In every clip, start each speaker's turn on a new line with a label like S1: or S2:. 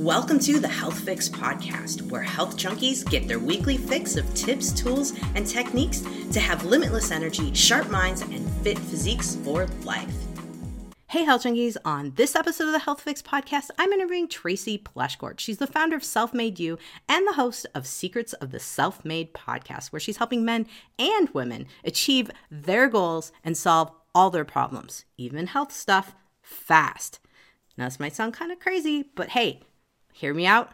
S1: Welcome to the Health Fix Podcast, where health junkies get their weekly fix of tips, tools, and techniques to have limitless energy, sharp minds, and fit physiques for life. Hey, health junkies. On this episode of the Health Fix Podcast, I'm interviewing Tracy Pleschourt. She's the founder of Self Made You and the host of Secrets of the Self Made podcast, where she's helping men and women achieve their goals and solve all their problems, even health stuff, fast. Now, this might sound kind of crazy, but hey, Hear me out?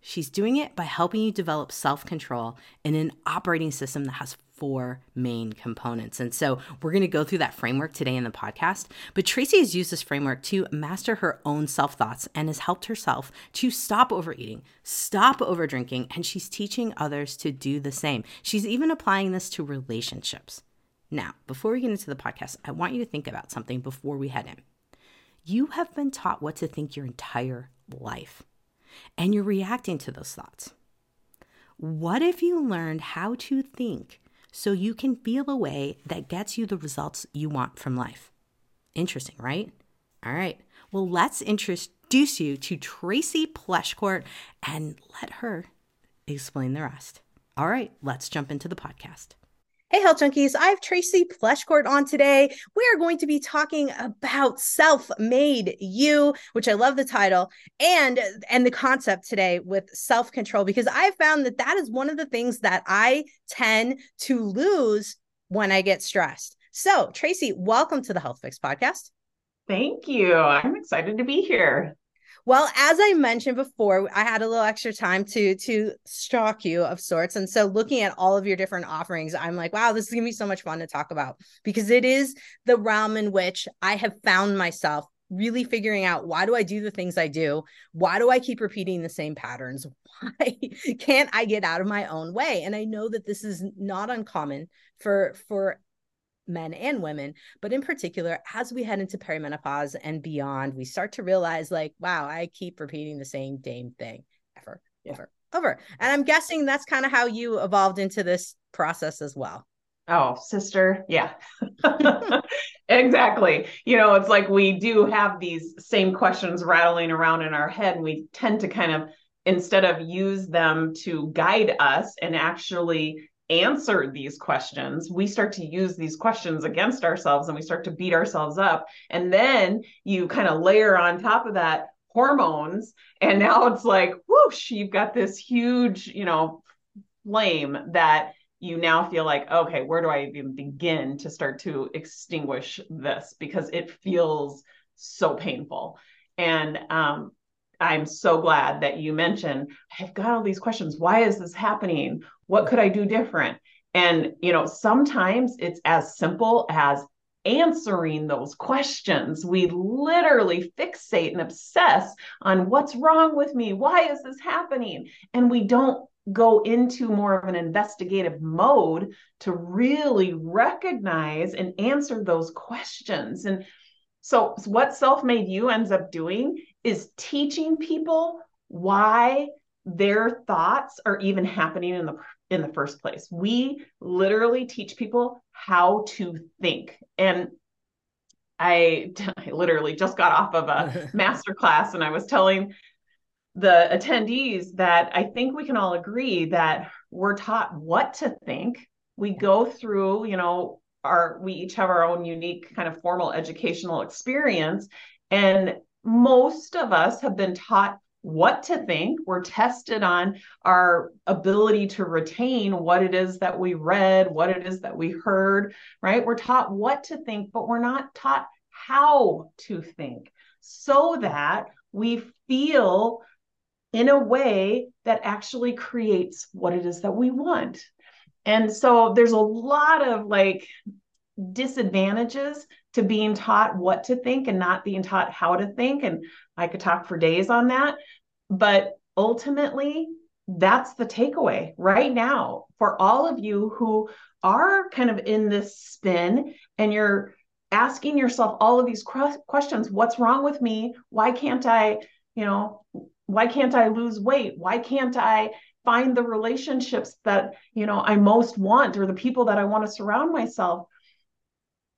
S1: She's doing it by helping you develop self control in an operating system that has four main components. And so we're going to go through that framework today in the podcast. But Tracy has used this framework to master her own self thoughts and has helped herself to stop overeating, stop over drinking, and she's teaching others to do the same. She's even applying this to relationships. Now, before we get into the podcast, I want you to think about something before we head in. You have been taught what to think your entire life and you're reacting to those thoughts. What if you learned how to think so you can feel a way that gets you the results you want from life? Interesting, right? All right. Well, let's introduce you to Tracy Pleschourt and let her explain the rest. All right, let's jump into the podcast. Hey, Health Junkies. I have Tracy Pleschourt on today. We are going to be talking about self-made you, which I love the title and and the concept today with self-control because I've found that that is one of the things that I tend to lose when I get stressed. So, Tracy, welcome to the Health Fix podcast.
S2: Thank you. I'm excited to be here.
S1: Well, as I mentioned before, I had a little extra time to to stalk you of sorts. And so looking at all of your different offerings, I'm like, wow, this is gonna be so much fun to talk about because it is the realm in which I have found myself really figuring out why do I do the things I do? Why do I keep repeating the same patterns? Why can't I get out of my own way? And I know that this is not uncommon for for men and women, but in particular, as we head into perimenopause and beyond, we start to realize, like, wow, I keep repeating the same damn thing ever, yeah. over, over. And I'm guessing that's kind of how you evolved into this process as well.
S2: Oh, sister. Yeah. exactly. You know, it's like we do have these same questions rattling around in our head, and we tend to kind of, instead of use them to guide us and actually answer these questions, we start to use these questions against ourselves and we start to beat ourselves up. And then you kind of layer on top of that hormones. And now it's like, whoosh, you've got this huge, you know, flame that you now feel like, okay, where do I even begin to start to extinguish this? Because it feels so painful. And um, I'm so glad that you mentioned, I've got all these questions. Why is this happening? What could I do different? And, you know, sometimes it's as simple as answering those questions. We literally fixate and obsess on what's wrong with me? Why is this happening? And we don't go into more of an investigative mode to really recognize and answer those questions. And so, what self made you ends up doing is teaching people why their thoughts are even happening in the in the first place. We literally teach people how to think. And I, I literally just got off of a master class and I was telling the attendees that I think we can all agree that we're taught what to think. We go through, you know, our we each have our own unique kind of formal educational experience and most of us have been taught what to think. We're tested on our ability to retain what it is that we read, what it is that we heard, right? We're taught what to think, but we're not taught how to think so that we feel in a way that actually creates what it is that we want. And so there's a lot of like disadvantages to being taught what to think and not being taught how to think. And I could talk for days on that. But ultimately, that's the takeaway right now for all of you who are kind of in this spin and you're asking yourself all of these questions what's wrong with me why can't i you know why can't i lose weight why can't i find the relationships that you know i most want or the people that i want to surround myself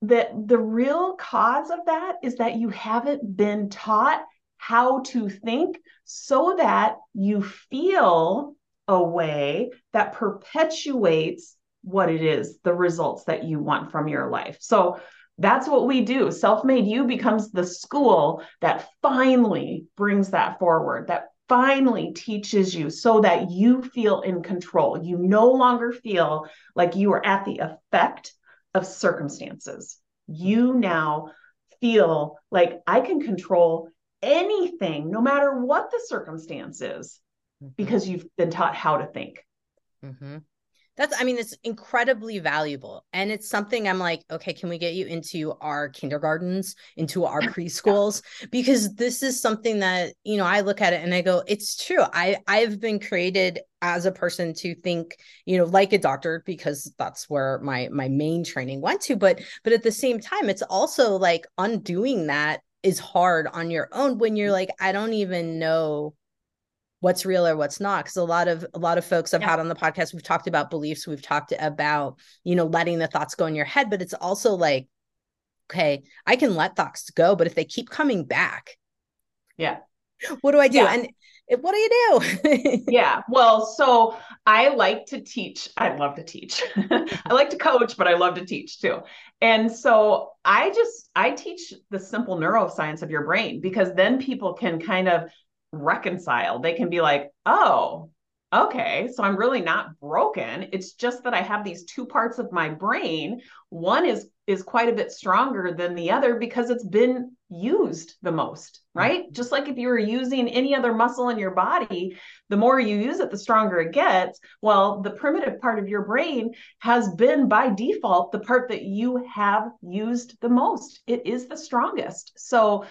S2: that the real cause of that is that you haven't been taught how to think so that you feel a way that perpetuates what it is, the results that you want from your life. So that's what we do. Self made you becomes the school that finally brings that forward, that finally teaches you so that you feel in control. You no longer feel like you are at the effect of circumstances. You now feel like I can control anything, no matter what the circumstance is, mm-hmm. because you've been taught how to think.
S1: Mm-hmm that's i mean it's incredibly valuable and it's something i'm like okay can we get you into our kindergartens into our preschools? Because this is something that you know i look at it and i go it's true. I i've been created as a person to think you know like a doctor because that's where my my main training went to but but at the same time it's also like undoing that is hard on your own when you're mm. like i don't even know what's real or what's not because a lot of a lot of folks i've yeah. had on the podcast we've talked about beliefs we've talked about you know letting the thoughts go in your head but it's also like okay i can let thoughts go but if they keep coming back
S2: yeah.
S1: What do i do? Yeah. and what do you
S2: do? Yeah. Well so i like to teach i love to teach. I like to coach but i love to teach too. And so i just i teach the simple neuroscience of your brain because then people can kind of reconcile. They can be like, oh, okay, so I'm really not broken. It's just that I have these two parts of my brain. One is is quite a bit stronger than the other because it's been used the most, right? Mm-hmm. Just like if you were using any other muscle in your body, the more you use it, the stronger it gets. Well, the primitive part of your brain has been by default the part that you have used the most. It is the strongest. So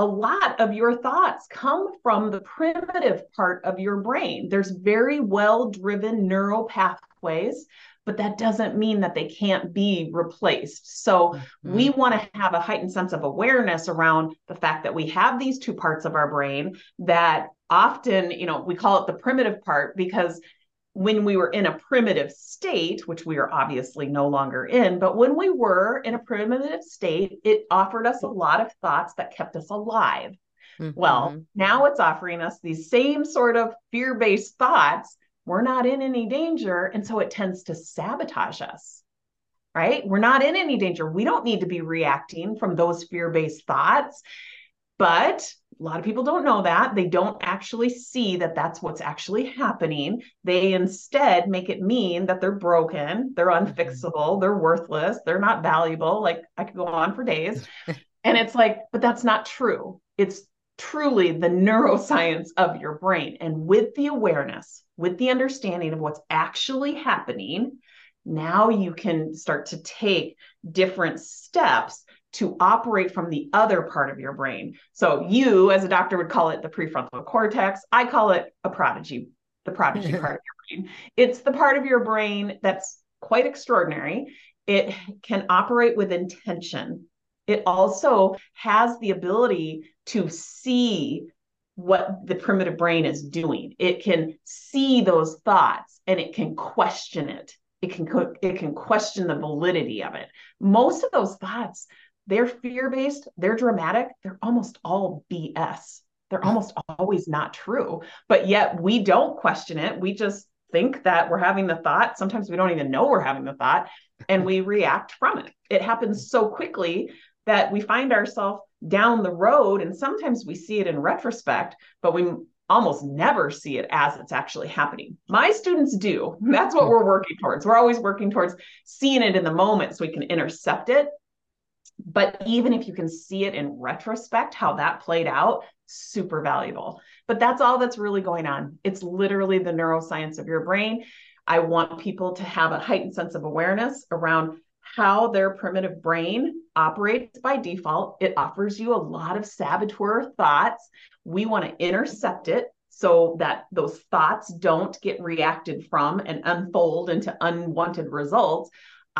S2: a lot of your thoughts come from the primitive part of your brain. There's very well driven neural pathways, but that doesn't mean that they can't be replaced. So mm-hmm. we want to have a heightened sense of awareness around the fact that we have these two parts of our brain that often, you know, we call it the primitive part because when we were in a primitive state, which we are obviously no longer in, but when we were in a primitive state, it offered us a lot of thoughts that kept us alive. Mm-hmm. Well, now it's offering us these same sort of fear based thoughts. We're not in any danger. And so it tends to sabotage us, right? We're not in any danger. We don't need to be reacting from those fear based thoughts. But a lot of people don't know that. They don't actually see that that's what's actually happening. They instead make it mean that they're broken, they're mm-hmm. unfixable, they're worthless, they're not valuable. Like I could go on for days. and it's like, but that's not true. It's truly the neuroscience of your brain. And with the awareness, with the understanding of what's actually happening, now you can start to take different steps to operate from the other part of your brain. So you, as a doctor, would call it the prefrontal cortex. I call it a prodigy, the prodigy part of your brain. It's the part of your brain that's quite extraordinary. It can operate with intention. It also has the ability to see what the primitive brain is doing. It can see those thoughts and it can question it. It can it can question the validity of it. Most of those thoughts they're fear based, they're dramatic, they're almost all BS. They're hmm. almost always not true. But yet we don't question it. We just think that we're having the thought. Sometimes we don't even know we're having the thought and we react from it. It happens so quickly that we find ourselves down the road and sometimes we see it in retrospect, but we almost never see it as it's actually happening. My students do. That's what hmm. we're working towards. We're always working towards seeing it in the moment so we can intercept it but even if you can see it in retrospect, how that played out, super valuable. But that's all that's really going on. It's literally the neuroscience of your brain. I want people to have a heightened sense of awareness around how their primitive brain operates by default. It offers you a lot of saboteur thoughts. We want to intercept it so that those thoughts don't get reacted from and unfold into unwanted results.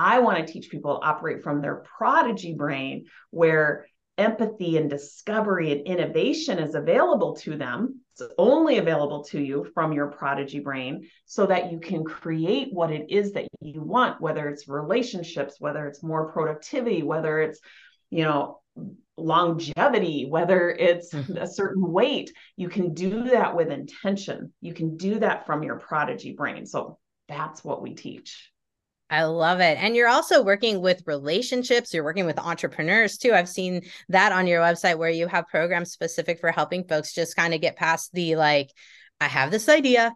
S2: I want to teach people to operate from their prodigy brain where empathy and discovery and innovation is available to them. It's only available to you from your prodigy brain so that you can create what it is that you want, whether it's relationships, whether it's more productivity, whether it's, you know, longevity, whether it's mm-hmm. a certain weight, you can do that with intention. You can do that from your prodigy brain. So that's what we teach.
S1: I love it. And you're also working with relationships, you're working with entrepreneurs too. I've seen that on your website where you have programs specific for helping folks just kind of get past the like, I have this idea,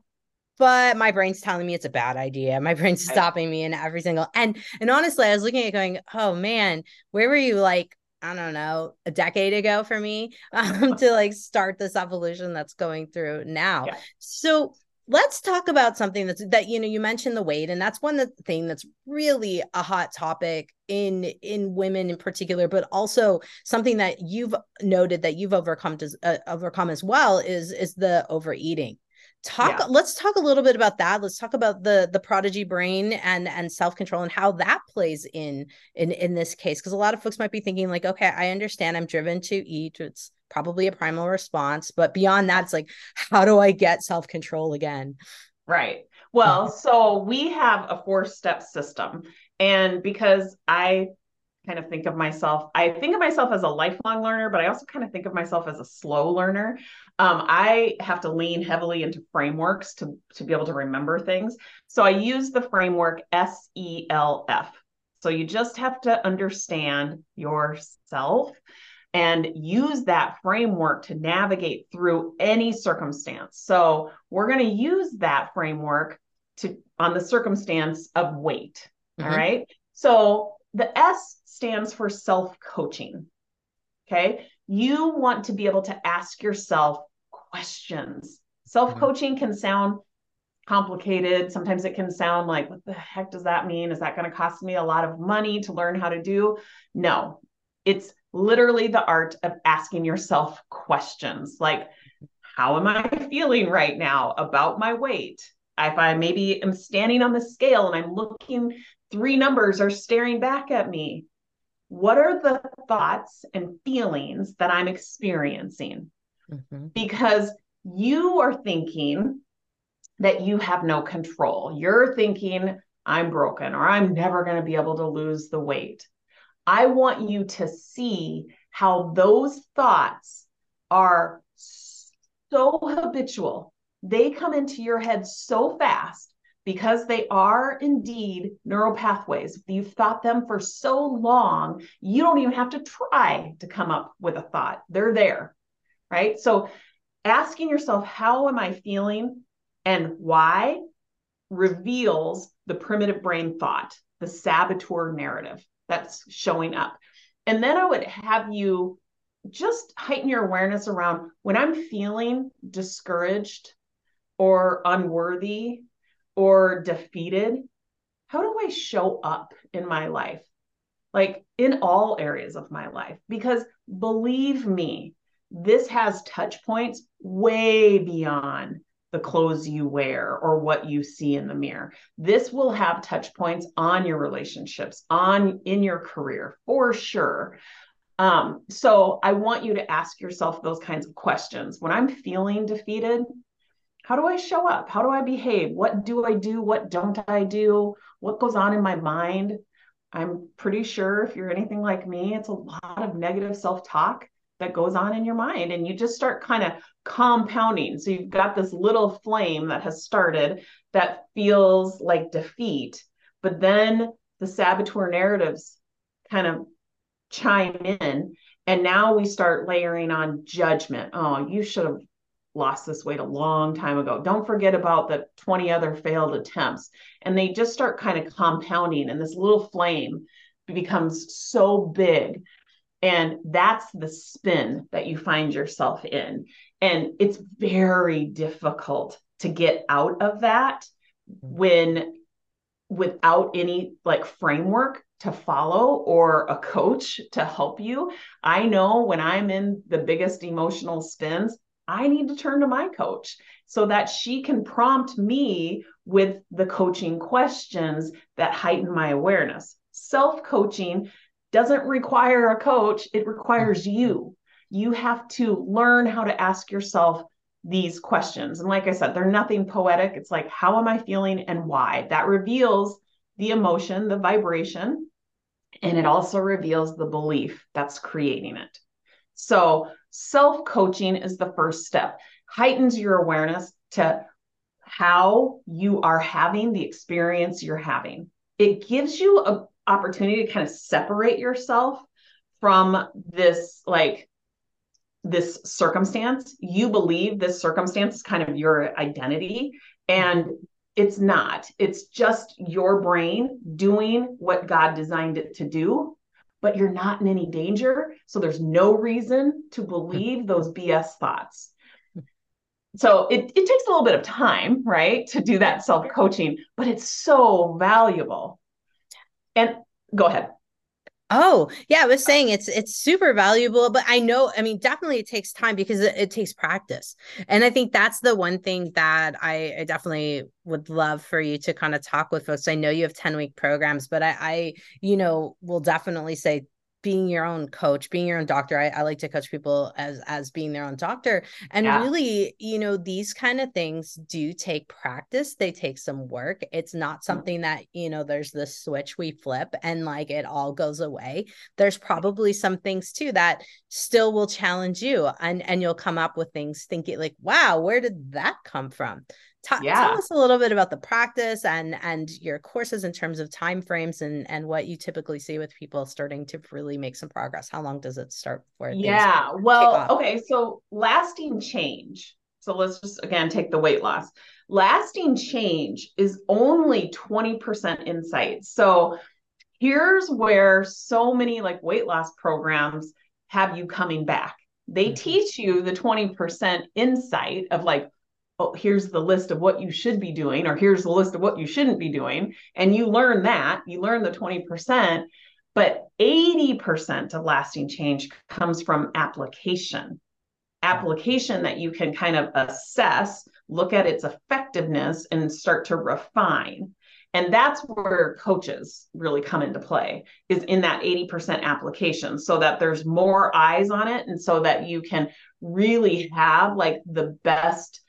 S1: but my brain's telling me it's a bad idea. My brain's stopping me in every single and and honestly, I was looking at going, oh man, where were you like I don't know, a decade ago for me um, to like start this evolution that's going through now. Yeah. So let's talk about something that's that you know you mentioned the weight and that's one thing that's really a hot topic in in women in particular but also something that you've noted that you've overcome to uh, overcome as well is is the overeating talk yeah. let's talk a little bit about that let's talk about the the prodigy brain and and self-control and how that plays in in in this case because a lot of folks might be thinking like okay i understand i'm driven to eat it's probably a primal response but beyond that it's like how do i get self-control again?
S2: Right. Well so we have a four step system and because i kind of think of myself i think of myself as a lifelong learner but i also kind of think of myself as a slow learner. Um, i have to lean heavily into frameworks to, to be able to remember things. So i use the framework self so you just have to understand yourself and use that framework to navigate through any circumstance so we're going to use that framework to on the circumstance of weight mm-hmm. all right so the S stands for self coaching. Okay. You want to be able to ask yourself questions. Self coaching can sound complicated. Sometimes it can sound like, what the heck does that mean? Is that going to cost me a lot of money to learn how to do? No, it's literally the art of asking yourself questions like, how am I feeling right now about my weight? If I maybe am standing on the scale and I'm looking three numbers are staring back at me. What are the thoughts and feelings that I'm experiencing? Mm-hmm. Because you are thinking that you have no control. You're thinking, I'm broken or I'm never going to be able to lose the weight. I want you to see how those thoughts are so habitual. They come into your head so fast because they are indeed neural pathways. You've thought them for so long, you don't even have to try to come up with a thought. They're there, right? So asking yourself, how am I feeling and why reveals the primitive brain thought, the saboteur narrative that's showing up. And then I would have you just heighten your awareness around when I'm feeling discouraged or unworthy or defeated, how do I show up in my life? Like in all areas of my life. Because believe me, this has touch points way beyond the clothes you wear or what you see in the mirror. This will have touch points on your relationships, on in your career for sure. Um, so I want you to ask yourself those kinds of questions. When I'm feeling defeated, how do I show up? How do I behave? What do I do? What don't I do? What goes on in my mind? I'm pretty sure if you're anything like me, it's a lot of negative self talk that goes on in your mind. And you just start kind of compounding. So you've got this little flame that has started that feels like defeat. But then the saboteur narratives kind of chime in. And now we start layering on judgment. Oh, you should have lost this weight a long time ago. Don't forget about the 20 other failed attempts. And they just start kind of compounding, and this little flame becomes so big. And that's the spin that you find yourself in. And it's very difficult to get out of that mm-hmm. when without any like framework to follow or a coach to help you. I know when I'm in the biggest emotional spins, I need to turn to my coach so that she can prompt me with the coaching questions that heighten my awareness. Self coaching doesn't require a coach, it requires mm-hmm. you. You have to learn how to ask yourself these questions. And like I said, they're nothing poetic. It's like, how am I feeling and why? That reveals the emotion, the vibration. and it also reveals the belief that's creating it. So, self coaching is the first step, heightens your awareness to how you are having the experience you're having. It gives you an opportunity to kind of separate yourself from this, like, this circumstance. You believe this circumstance is kind of your identity. And it's not. It's just your brain doing what God designed it to do, but you're not in any danger. So there's no reason to believe those BS thoughts. So it, it takes a little bit of time, right, to do that self coaching, but it's so valuable. And go ahead.
S1: Oh, yeah, I was saying it's it's super valuable, but I know, I mean, definitely it takes time because it, it takes practice. And I think that's the one thing that I, I definitely would love for you to kind of talk with folks. I know you have 10 week programs, but I, I, you know, will definitely say being your own coach being your own doctor I, I, like to coach people as as being their own doctor and yeah. really you know these kind of things do take practice they take some work it's not mm. something that you know there's this switch we flip and like it all goes away there's probably some things too that still will challenge you and and you'll come up with things thinking like wow where did that come from T- yeah. tell us a little bit about the practice and and your courses in terms of time frames and and what you typically see with people starting to really make some progress. How long does it start for
S2: yeah. well okay so lasting change. So let's just again take the weight loss. Lasting change is only 20% insight. So here's where so many like weight loss programs have you coming back. They mm-hmm. teach you the 20% insight of like oh, here's the list of what you should be doing, or here's the list of what you shouldn't be doing. And you learn that, you learn the 20%, but 80% of lasting change comes from application. Application that you can kind of assess, look at its effectiveness, and start to refine. And that's where coaches really come into play is in that 80% application so that there's more eyes on it and so that you can really have like the best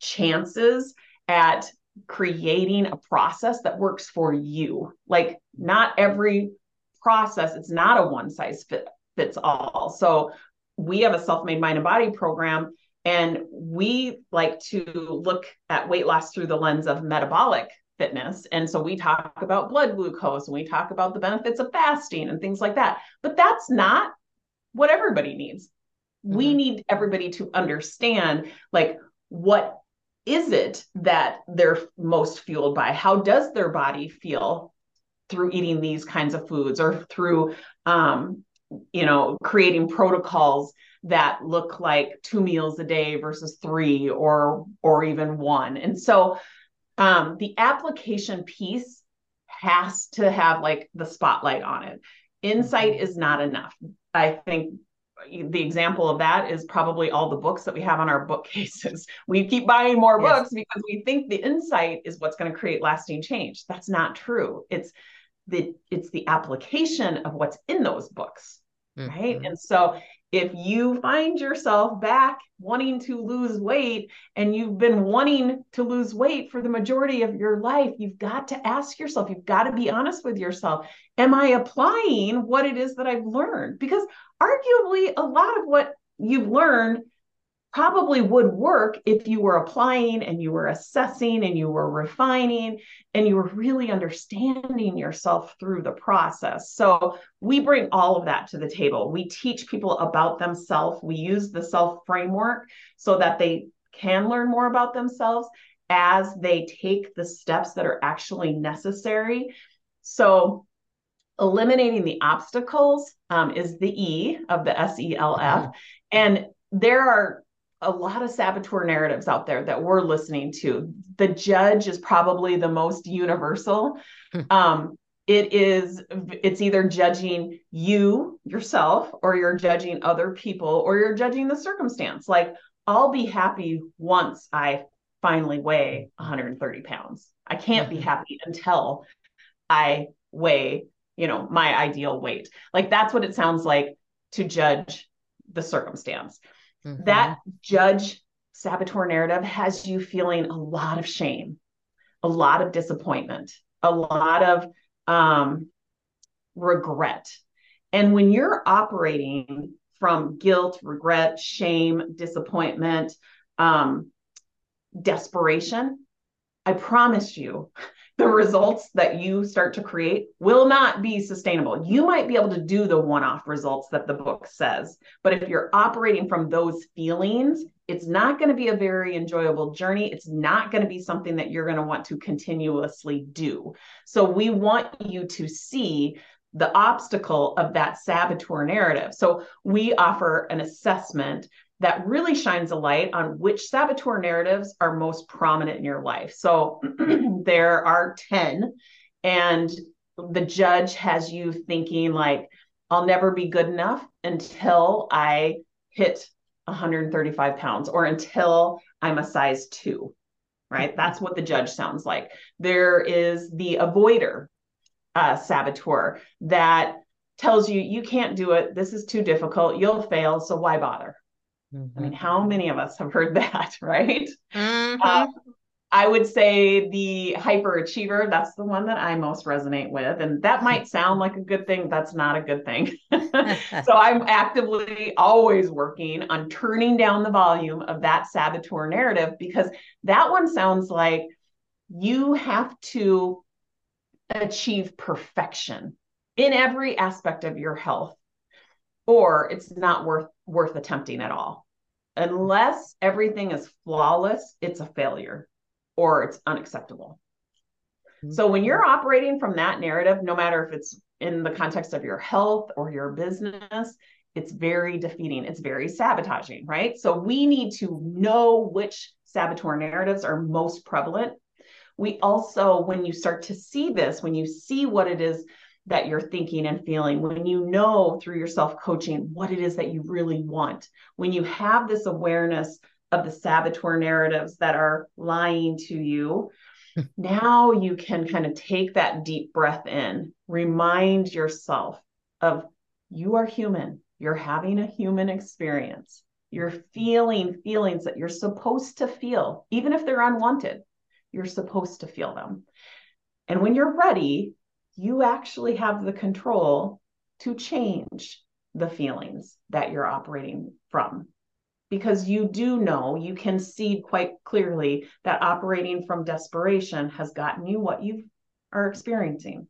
S2: chances at creating a process that works for you. Like, not every process, it's not a one size fit, fits all. So, we have a self made mind and body program, and we like to look at weight loss through the lens of metabolic fitness. And so we talk about blood glucose and we talk about the benefits of fasting and things like that. But that's not what everybody needs. Mm-hmm. We need everybody to understand like what is it that they're most fueled by? How does their body feel through eating these kinds of foods or through, um, you know, creating protocols that look like two meals a day versus three or or even one? And so um, the application piece has to have like the spotlight on it. Insight mm-hmm. is not enough. I think the example of that is probably all the books that we have on our bookcases. We keep buying more yes. books because we think the insight is what's going to create lasting change. That's not true. It's the it's the application of what's in those books, mm-hmm. right? And so if you find yourself back wanting to lose weight and you've been wanting to lose weight for the majority of your life, you've got to ask yourself, you've got to be honest with yourself. Am I applying what it is that I've learned? Because arguably, a lot of what you've learned probably would work if you were applying and you were assessing and you were refining and you were really understanding yourself through the process. So we bring all of that to the table. We teach people about themselves. We use the self framework so that they can learn more about themselves as they take the steps that are actually necessary. So eliminating the obstacles um, is the E of the SELF. Mm-hmm. And there are a lot of saboteur narratives out there that we're listening to. The judge is probably the most universal. Hmm. Um, it is it's either judging you yourself or you're judging other people or you're judging the circumstance like i'll be happy once i finally weigh 130 pounds i can't be mm-hmm. happy until i weigh you know my ideal weight like that's what it sounds like to judge the circumstance Mm-hmm. That judge saboteur narrative has you feeling a lot of shame, a lot of disappointment, a lot of um, regret. And when you're operating from guilt, regret, shame, disappointment, um, desperation, I promise you, the results that you start to create will not be sustainable. You might be able to do the one off results that the book says, but if you're operating from those feelings, it's not going to be a very enjoyable journey. It's not going to be something that you're going to want to continuously do. So, we want you to see the obstacle of that saboteur narrative. So, we offer an assessment that really shines a light on which saboteur narratives are most prominent in your life. So there are 10, and the judge has you thinking, like, I'll never be good enough until I hit 135 pounds or until I'm a size two, right? That's what the judge sounds like. There is the avoider uh, saboteur that tells you, you can't do it. This is too difficult. You'll fail. So why bother? Mm-hmm. I mean, how many of us have heard that, right? Mm-hmm. Um, I would say the hyperachiever, that's the one that I most resonate with. And that might sound like a good thing. That's not a good thing. so I'm actively always working on turning down the volume of that saboteur narrative because that one sounds like you have to achieve perfection in every aspect of your health or it's not worth worth attempting at all. Unless everything is flawless, it's a failure or it's unacceptable. Mm-hmm. So when you're operating from that narrative, no matter if it's in the context of your health or your business, it's very defeating. It's very sabotaging, right? So we need to know which saboteur narratives are most prevalent. We also, when you start to see this, when you see what it is that you're thinking and feeling, when you know through your self coaching what it is that you really want, when you have this awareness of the saboteur narratives that are lying to you, now you can kind of take that deep breath in, remind yourself of you are human, you're having a human experience. You're feeling feelings that you're supposed to feel, even if they're unwanted. You're supposed to feel them. And when you're ready, you actually have the control to change the feelings that you're operating from. Because you do know, you can see quite clearly that operating from desperation has gotten you what you are experiencing.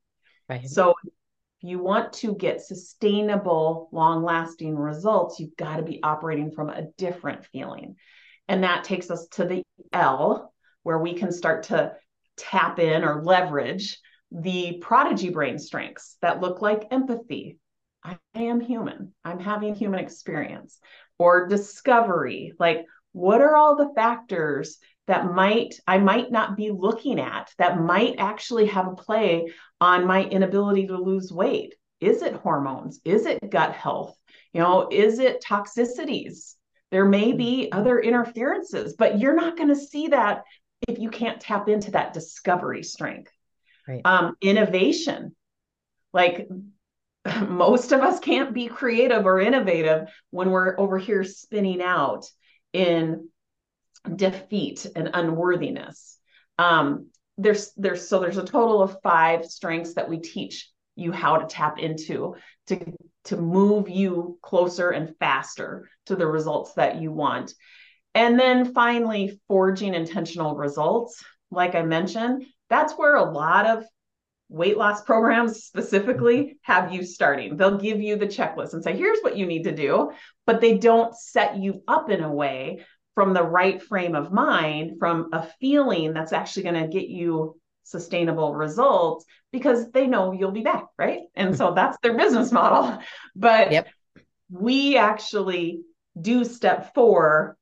S2: Right. So, if you want to get sustainable, long lasting results, you've got to be operating from a different feeling. And that takes us to the L, where we can start to tap in or leverage the prodigy brain strengths that look like empathy. I am human. I'm having human experience. Or discovery, like what are all the factors that might I might not be looking at that might actually have a play on my inability to lose weight? Is it hormones? Is it gut health? You know, is it toxicities? There may be mm-hmm. other interferences, but you're not going to see that if you can't tap into that discovery strength. Right. Um, innovation. Like most of us can't be creative or innovative when we're over here spinning out in defeat and unworthiness. Um, there's there's so there's a total of five strengths that we teach you how to tap into to to move you closer and faster to the results that you want. And then finally, forging intentional results. Like I mentioned, that's where a lot of weight loss programs specifically have you starting. They'll give you the checklist and say, here's what you need to do, but they don't set you up in a way from the right frame of mind, from a feeling that's actually going to get you sustainable results because they know you'll be back, right? And so mm-hmm. that's their business model. But yep. we actually do step four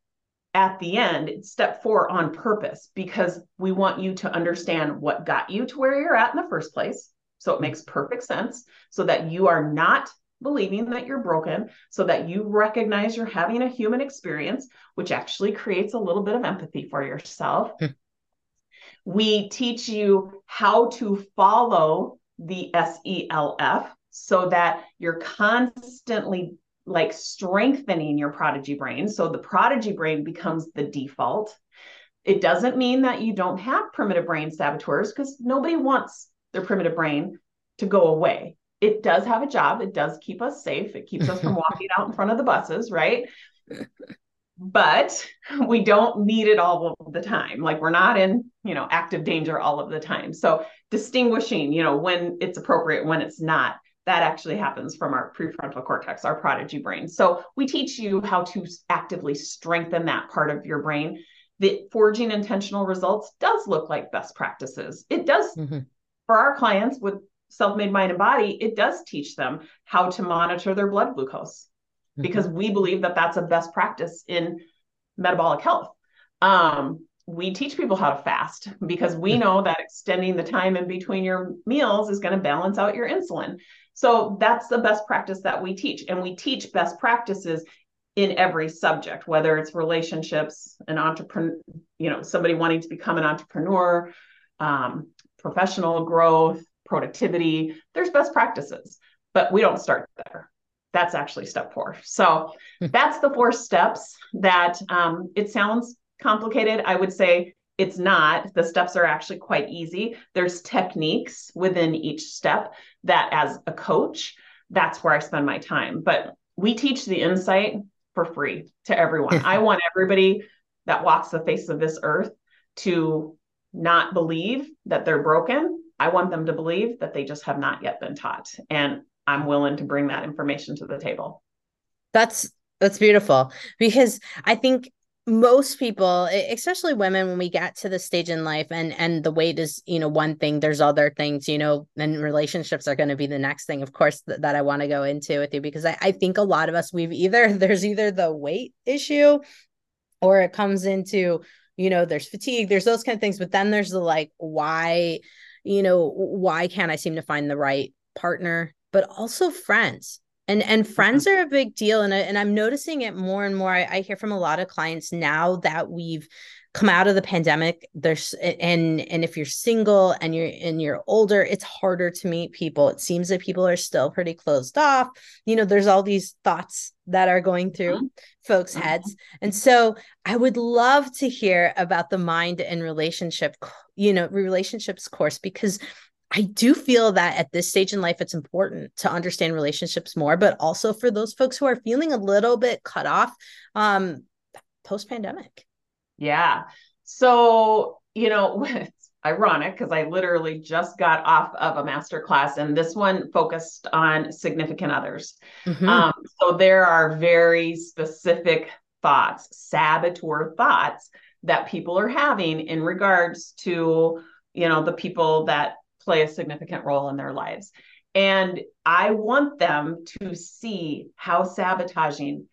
S2: at the end, it's step four on purpose because we want you to understand what got you to where you're at in the first place. So it makes perfect sense so that you are not believing that you're broken, so that you recognize you're having a human experience, which actually creates a little bit of empathy for yourself. Hmm. we teach you how to follow the SELF so that you're constantly like strengthening your prodigy brain. So the prodigy brain becomes the default. It doesn't mean that you don't have primitive brain saboteurs because nobody wants their primitive brain to go away. it does have a job. It does keep us safe. It keeps us from walking out in front of the buses, right? But we don't need it all of the time. Like we're not in, you know, active danger all of the time. So distinguishing, you know, when it's appropriate, when it's not, that actually happens from our prefrontal cortex, our prodigy brain. So we teach you how to actively strengthen that part of your brain. The forging intentional results does look like best practices. It does mm-hmm. for our clients with self-made mind and body, it does teach them how to monitor their blood glucose mm-hmm. because we believe that that's a best practice in metabolic health. Um, we teach people how to fast because we know that extending the time in between your meals is going to balance out your insulin. So that's the best practice that we teach. And we teach best practices in every subject, whether it's relationships, an entrepreneur, you know, somebody wanting to become an entrepreneur, um, professional growth, productivity. There's best practices, but we don't start there. That's actually step four. So hmm. that's the four steps that um, it sounds complicated. I would say it's not. The steps are actually quite easy. There's techniques within each step that, as a coach, that's where I spend my time. But we teach the insight for free to everyone. I want everybody that walks the face of this earth to not believe that they're broken I want them to believe that they just have not yet been taught. And I'm willing to bring that information to the table.
S1: That's that's beautiful because I think most people especially women when we get to the stage in life and and the weight is you know one thing there's other things you know and relationships are going to be the next thing of course th- that i want to go into with you because I, I think a lot of us we've either there's either the weight issue or it comes into you know there's fatigue there's those kind of things but then there's the like why you know why can't i seem to find the right partner? But also friends and and mm-hmm. friends are a big deal and, I, and i'm noticing it more and more I, I, hear from a lot of clients now that we've come out of the pandemic there's and and if you're single and you're and you're older it's harder to meet people it seems that people are still pretty closed off you know there's all these thoughts that are going through mm-hmm. folks mm-hmm. heads and so i would love to hear about the mind and relationship you know relationships course because I do feel that at this stage in life, it's important to understand relationships more, but also for those folks who are feeling a little bit cut off um, post pandemic.
S2: Yeah. So, you know, it's ironic because I literally just got off of a master class and this one focused on significant others. Mm-hmm. Um, so there are very specific thoughts, saboteur thoughts that people are having in regards to, you know, the people that play a significant role in their lives. And I want them to see how sabotaging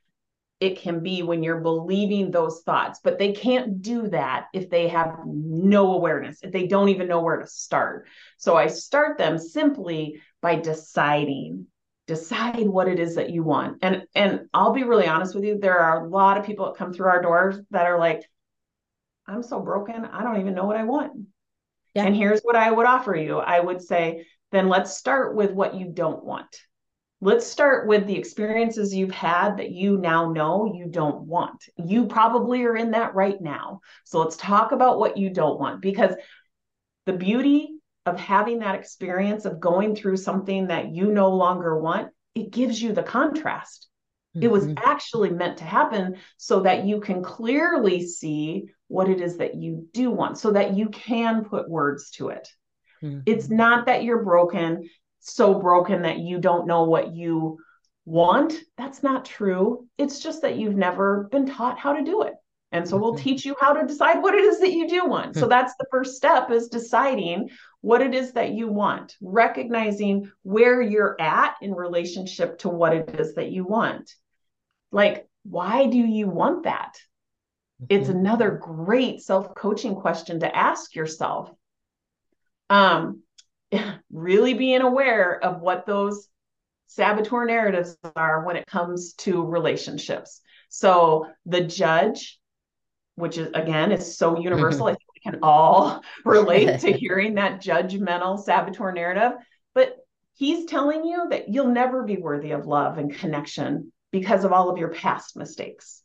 S2: it can be when you're believing those thoughts. But they can't do that if they have no awareness, if they don't even know where to start. So I start them simply by deciding decide what it is that you want and and i'll be really honest with you there are a lot of people that come through our doors that are like i'm so broken i don't even know what i want yeah. and here's what i would offer you i would say then let's start with what you don't want let's start with the experiences you've had that you now know you don't want. You probably are in that right now. So let's talk about what you don't want because the beauty of having that experience of going through something that you no longer want, it gives you the contrast. Mm-hmm. It was mm-hmm. actually meant to happen so that you can clearly see what it is that you do want, so that you can put words to it. Mm-hmm. It's not that you're broken so broken that you don't know what you want. That's not true. It's just that you've never been taught how to do it. And so we'll mm-hmm. teach you how to decide what it is that you do want. So hmm. that's the first step is deciding what it is that you want, recognizing where you're at in relationship to what it is that you want. Like, why do you want that? It's mm-hmm. another great self-coaching question to ask yourself. Um, really being aware of what those saboteur narratives are when it comes to relationships. So the judge, which is again is so universal, I think we can all relate to hearing that judgmental saboteur narrative. But he's telling you that you'll never be worthy of love and connection because of all of your past mistakes.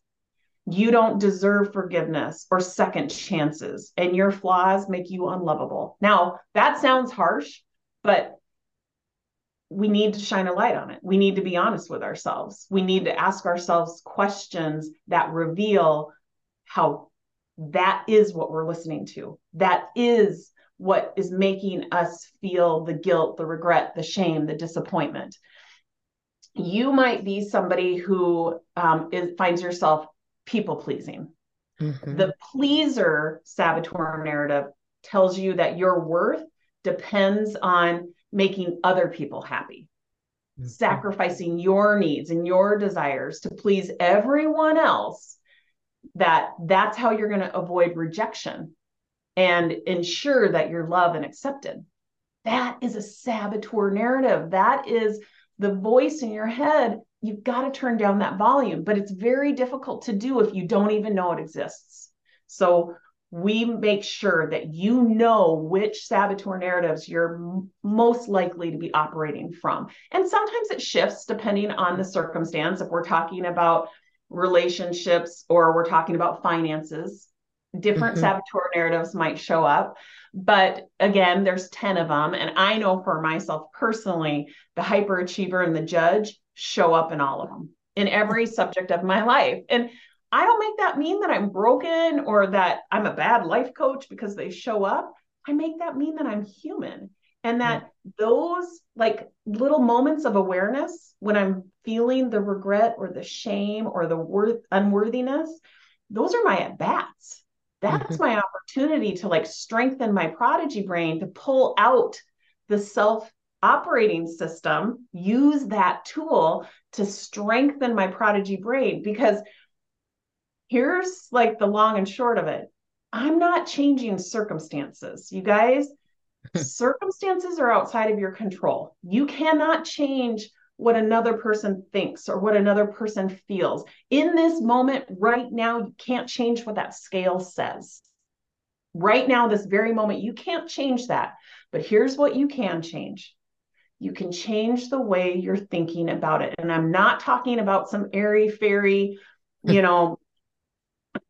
S2: You don't deserve forgiveness or second chances, and your flaws make you unlovable. Now, that sounds harsh, but we need to shine a light on it. We need to be honest with ourselves. We need to ask ourselves questions that reveal how that is what we're listening to. That is what is making us feel the guilt, the regret, the shame, the disappointment. You might be somebody who um, is, finds yourself people pleasing. Mm-hmm. The pleaser saboteur narrative tells you that your worth depends on making other people happy, mm-hmm. sacrificing your needs and your desires to please everyone else that that's how you're going to avoid rejection and ensure that you're loved and accepted that is a saboteur narrative that is the voice in your head you've got to turn down that volume but it's very difficult to do if you don't even know it exists so we make sure that you know which saboteur narratives you're m- most likely to be operating from. And sometimes it shifts depending on the circumstance. If we're talking about relationships or we're talking about finances, different mm-hmm. saboteur narratives might show up. But again, there's 10 of them. And I know for myself personally, the hyperachiever and the judge show up in all of them in every subject of my life. And I don't make that mean that I'm broken or that I'm a bad life coach because they show up. I make that mean that I'm human and that yeah. those like little moments of awareness when I'm feeling the regret or the shame or the worth unworthiness, those are my at bats. That's mm-hmm. my opportunity to like strengthen my prodigy brain to pull out the self operating system, use that tool to strengthen my prodigy brain because here's like the long and short of it I'm not changing circumstances. You guys, circumstances are outside of your control. You cannot change what another person thinks or what another person feels. In this moment, right now, you can't change what that scale says. Right now, this very moment, you can't change that. But here's what you can change you can change the way you're thinking about it. And I'm not talking about some airy fairy, you know,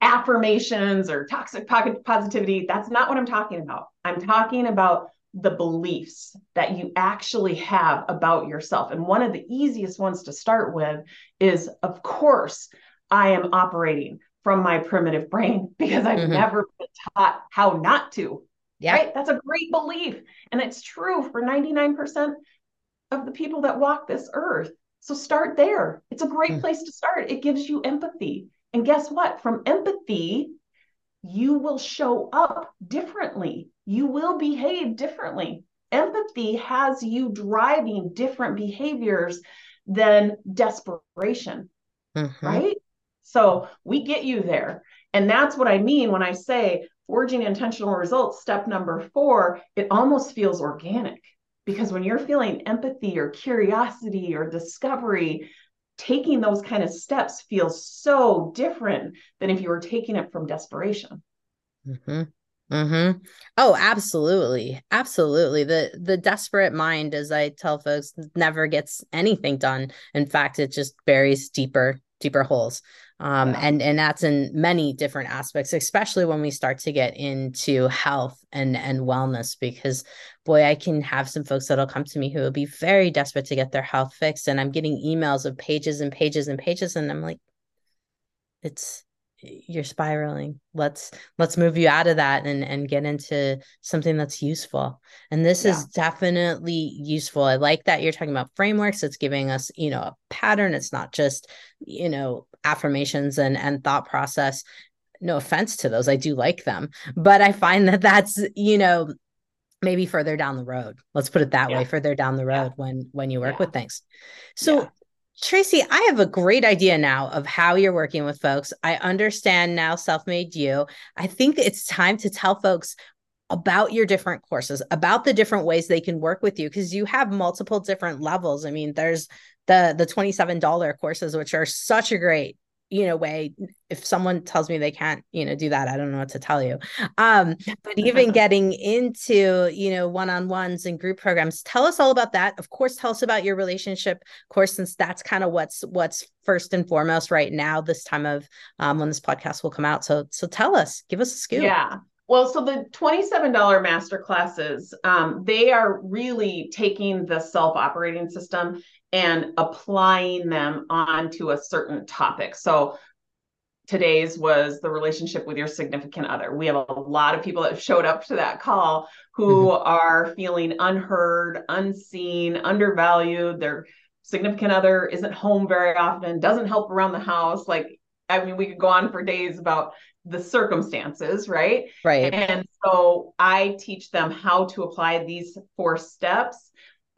S2: affirmations or toxic positivity. That's not what I'm talking about. I'm talking about the beliefs that you actually have about yourself. And one of the easiest ones to start with is, of course, I am operating from my primitive brain because I've mm-hmm. never been taught how not to. Yeah. Right. That's a great belief. And it's true for 99% of the people that walk this earth. So start there. It's a great mm. place to start. It gives you empathy. And guess what? From empathy, you will show up differently. You will behave differently. Empathy has you driving different behaviors than desperation, mm-hmm. right? So we get you there. And that's what I mean when I say forging intentional results, step number four, it almost feels organic because when you're feeling empathy or curiosity or discovery, taking those kind of steps feels so different than if you were taking it from desperation.
S1: Mm-hmm. Mm-hmm. Oh, absolutely. Absolutely. The the desperate mind, as I tell folks, never gets anything done. In fact, it just buries deeper, deeper holes um, yeah. and and that's in many different aspects especially when we start to get into health and and wellness because boy i can have some folks that'll come to me who will be very desperate to get their health fixed and i'm getting emails of pages and pages and pages and i'm like it's you're spiraling. Let's let's move you out of that and and get into something that's useful. And this yeah. is definitely useful. I like that you're talking about frameworks. It's giving us you know a pattern. It's not just you know affirmations and and thought process. No offense to those. I do like them. But i find that that's you know maybe further down the road. Let's put it that yeah. way further down the road yeah. when when you work with things. So Tracy, I have a great idea now of how you're working with folks. I understand now Self-Made U. I think it's time to tell folks about your different courses, about the different ways they can work with you because you have multiple different levels. I mean, there's the the $27 courses which are such a great you know way if someone tells me they can't you know do that i don't know what to tell you. Um but even getting into you know one-on-ones and group programs tell us all about that. Of course tell us about your relationship. Course since that's kind of what's what's first and foremost right now this time of um when this podcast will come out. So so tell us give us a scoop.
S2: Yeah. Well, so the $27 master classes, um, they are really taking the self operating system and applying them onto a certain topic. So today's was the relationship with your significant other. We have a lot of people that showed up to that call who mm-hmm. are feeling unheard, unseen, undervalued. Their significant other isn't home very often, doesn't help around the house. Like, I mean, we could go on for days about the circumstances, right?
S3: Right.
S2: And so I teach them how to apply these four steps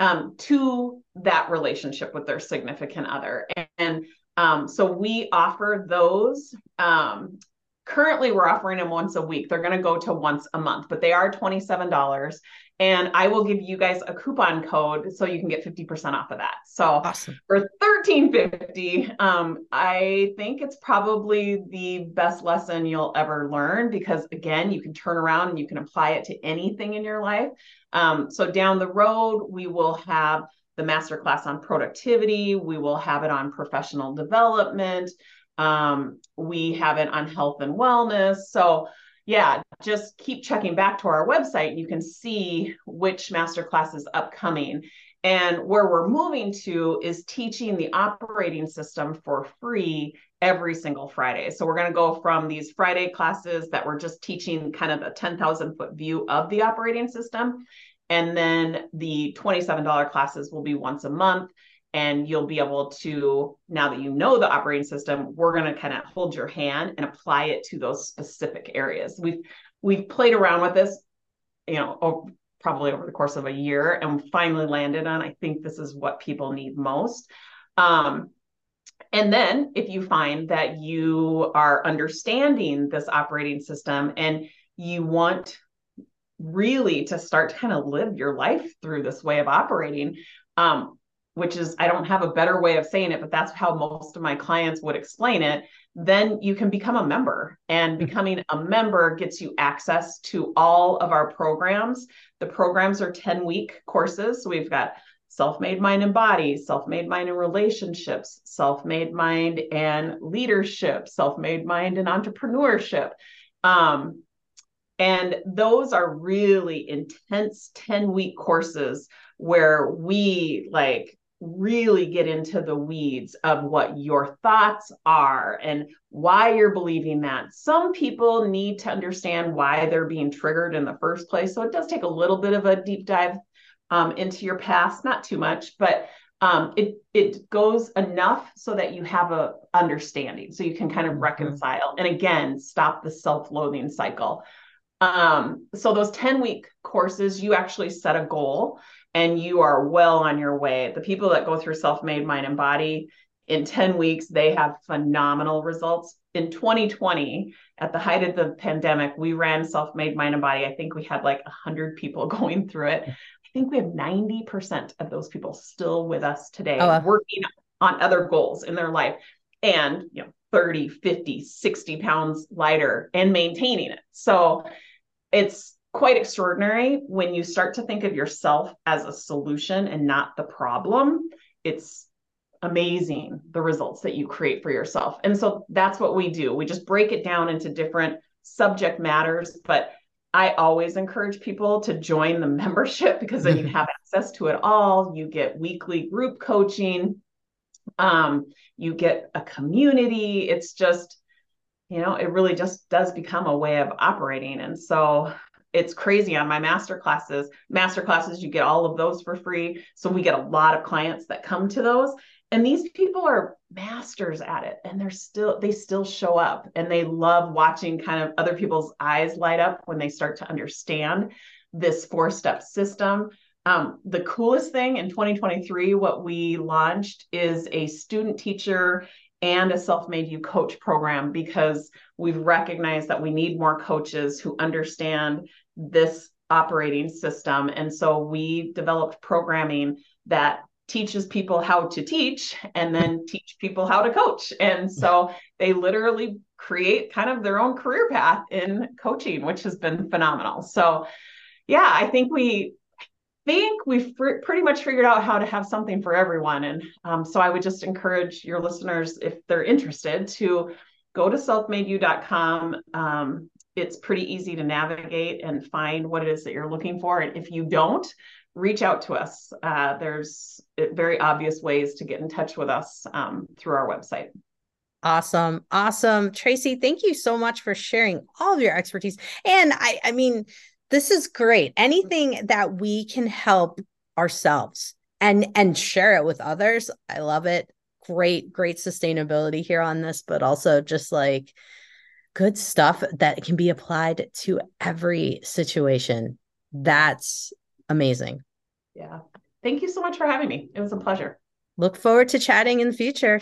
S2: um, to that relationship with their significant other. And um, so we offer those. Um, currently, we're offering them once a week. They're going to go to once a month, but they are $27 and I will give you guys a coupon code so you can get 50% off of that. So
S3: awesome.
S2: for 1350, um, I think it's probably the best lesson you'll ever learn because again, you can turn around and you can apply it to anything in your life. Um, so down the road, we will have the masterclass on productivity. We will have it on professional development. Um, we have it on health and wellness. So yeah, just keep checking back to our website. You can see which masterclass is upcoming. And where we're moving to is teaching the operating system for free every single Friday. So we're going to go from these Friday classes that we're just teaching kind of a 10,000 foot view of the operating system. And then the $27 classes will be once a month and you'll be able to now that you know the operating system we're going to kind of hold your hand and apply it to those specific areas. We've we've played around with this you know over, probably over the course of a year and finally landed on i think this is what people need most. Um, and then if you find that you are understanding this operating system and you want really to start to kind of live your life through this way of operating um, which is I don't have a better way of saying it, but that's how most of my clients would explain it, then you can become a member. And mm-hmm. becoming a member gets you access to all of our programs. The programs are 10 week courses. So we've got self made mind and body, self made mind and relationships, self made mind and leadership, self made mind and entrepreneurship. Um, and those are really intense 10 week courses where we like really get into the weeds of what your thoughts are and why you're believing that. Some people need to understand why they're being triggered in the first place. So it does take a little bit of a deep dive um, into your past, not too much, but um, it it goes enough so that you have a understanding, so you can kind of mm-hmm. reconcile and again stop the self-loathing cycle. Um, so those 10 week courses, you actually set a goal and you are well on your way. The people that go through self made mind and body in 10 weeks, they have phenomenal results. In 2020, at the height of the pandemic, we ran self made mind and body. I think we had like 100 people going through it. I think we have 90% of those people still with us today, oh, wow. working on other goals in their life and, you know, 30, 50, 60 pounds lighter and maintaining it. So it's quite extraordinary when you start to think of yourself as a solution and not the problem. It's amazing the results that you create for yourself. And so that's what we do. We just break it down into different subject matters, but I always encourage people to join the membership because then you have access to it all. You get weekly group coaching. Um, you get a community. It's just, you know, it really just does become a way of operating. And so it's crazy on my master classes. Master classes you get all of those for free. So we get a lot of clients that come to those. And these people are masters at it and they're still they still show up and they love watching kind of other people's eyes light up when they start to understand this four step system. Um, the coolest thing in 2023 what we launched is a student teacher and a Self-Made U coach program because we've recognized that we need more coaches who understand this operating system. And so we developed programming that teaches people how to teach and then teach people how to coach. And so they literally create kind of their own career path in coaching, which has been phenomenal. So, yeah, I think we think we've fr- pretty much figured out how to have something for everyone. And um, so I would just encourage your listeners, if they're interested, to go to selfmadeyou.com. Um, it's pretty easy to navigate and find what it is that you're looking for. And if you don't, reach out to us. Uh, there's very obvious ways to get in touch with us um, through our website.
S1: Awesome. Awesome. Tracy, thank you so much for sharing all of your expertise. And I I mean, this is great. Anything that we can help ourselves and and share it with others. I love it. Great great sustainability here on this, but also just like good stuff that can be applied to every situation. That's amazing.
S2: Yeah. Thank you so much for having me. It was a pleasure.
S1: Look forward to chatting in the future.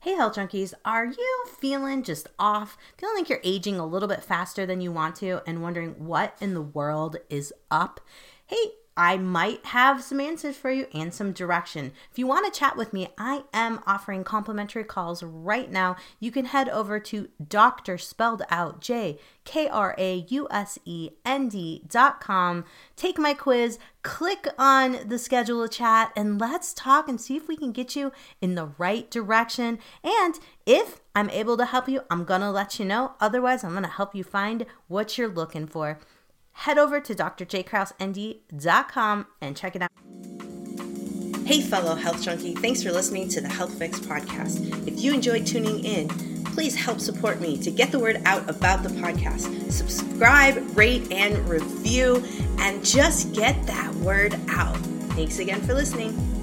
S1: Hey, Health Junkies, are you feeling just off? Feeling like you're aging a little bit faster than you want to and wondering what in the world is up? Hey, I might have some answers for you and some direction. If you want to chat with me, I am offering complimentary calls right now. You can head over to Dr. Spelled Out J K R A U S E N D dot com. Take my quiz, click on the schedule a chat, and let's talk and see if we can get you in the right direction. And if I'm able to help you, I'm gonna let you know. Otherwise, I'm gonna help you find what you're looking for head over to drjkrausend.com and check it out. Hey, fellow health junkie, thanks for listening to the Health Fix podcast. If you enjoyed tuning in, please help support me to get the word out about the podcast. Subscribe, rate, and review, and just get that word out. Thanks again for listening.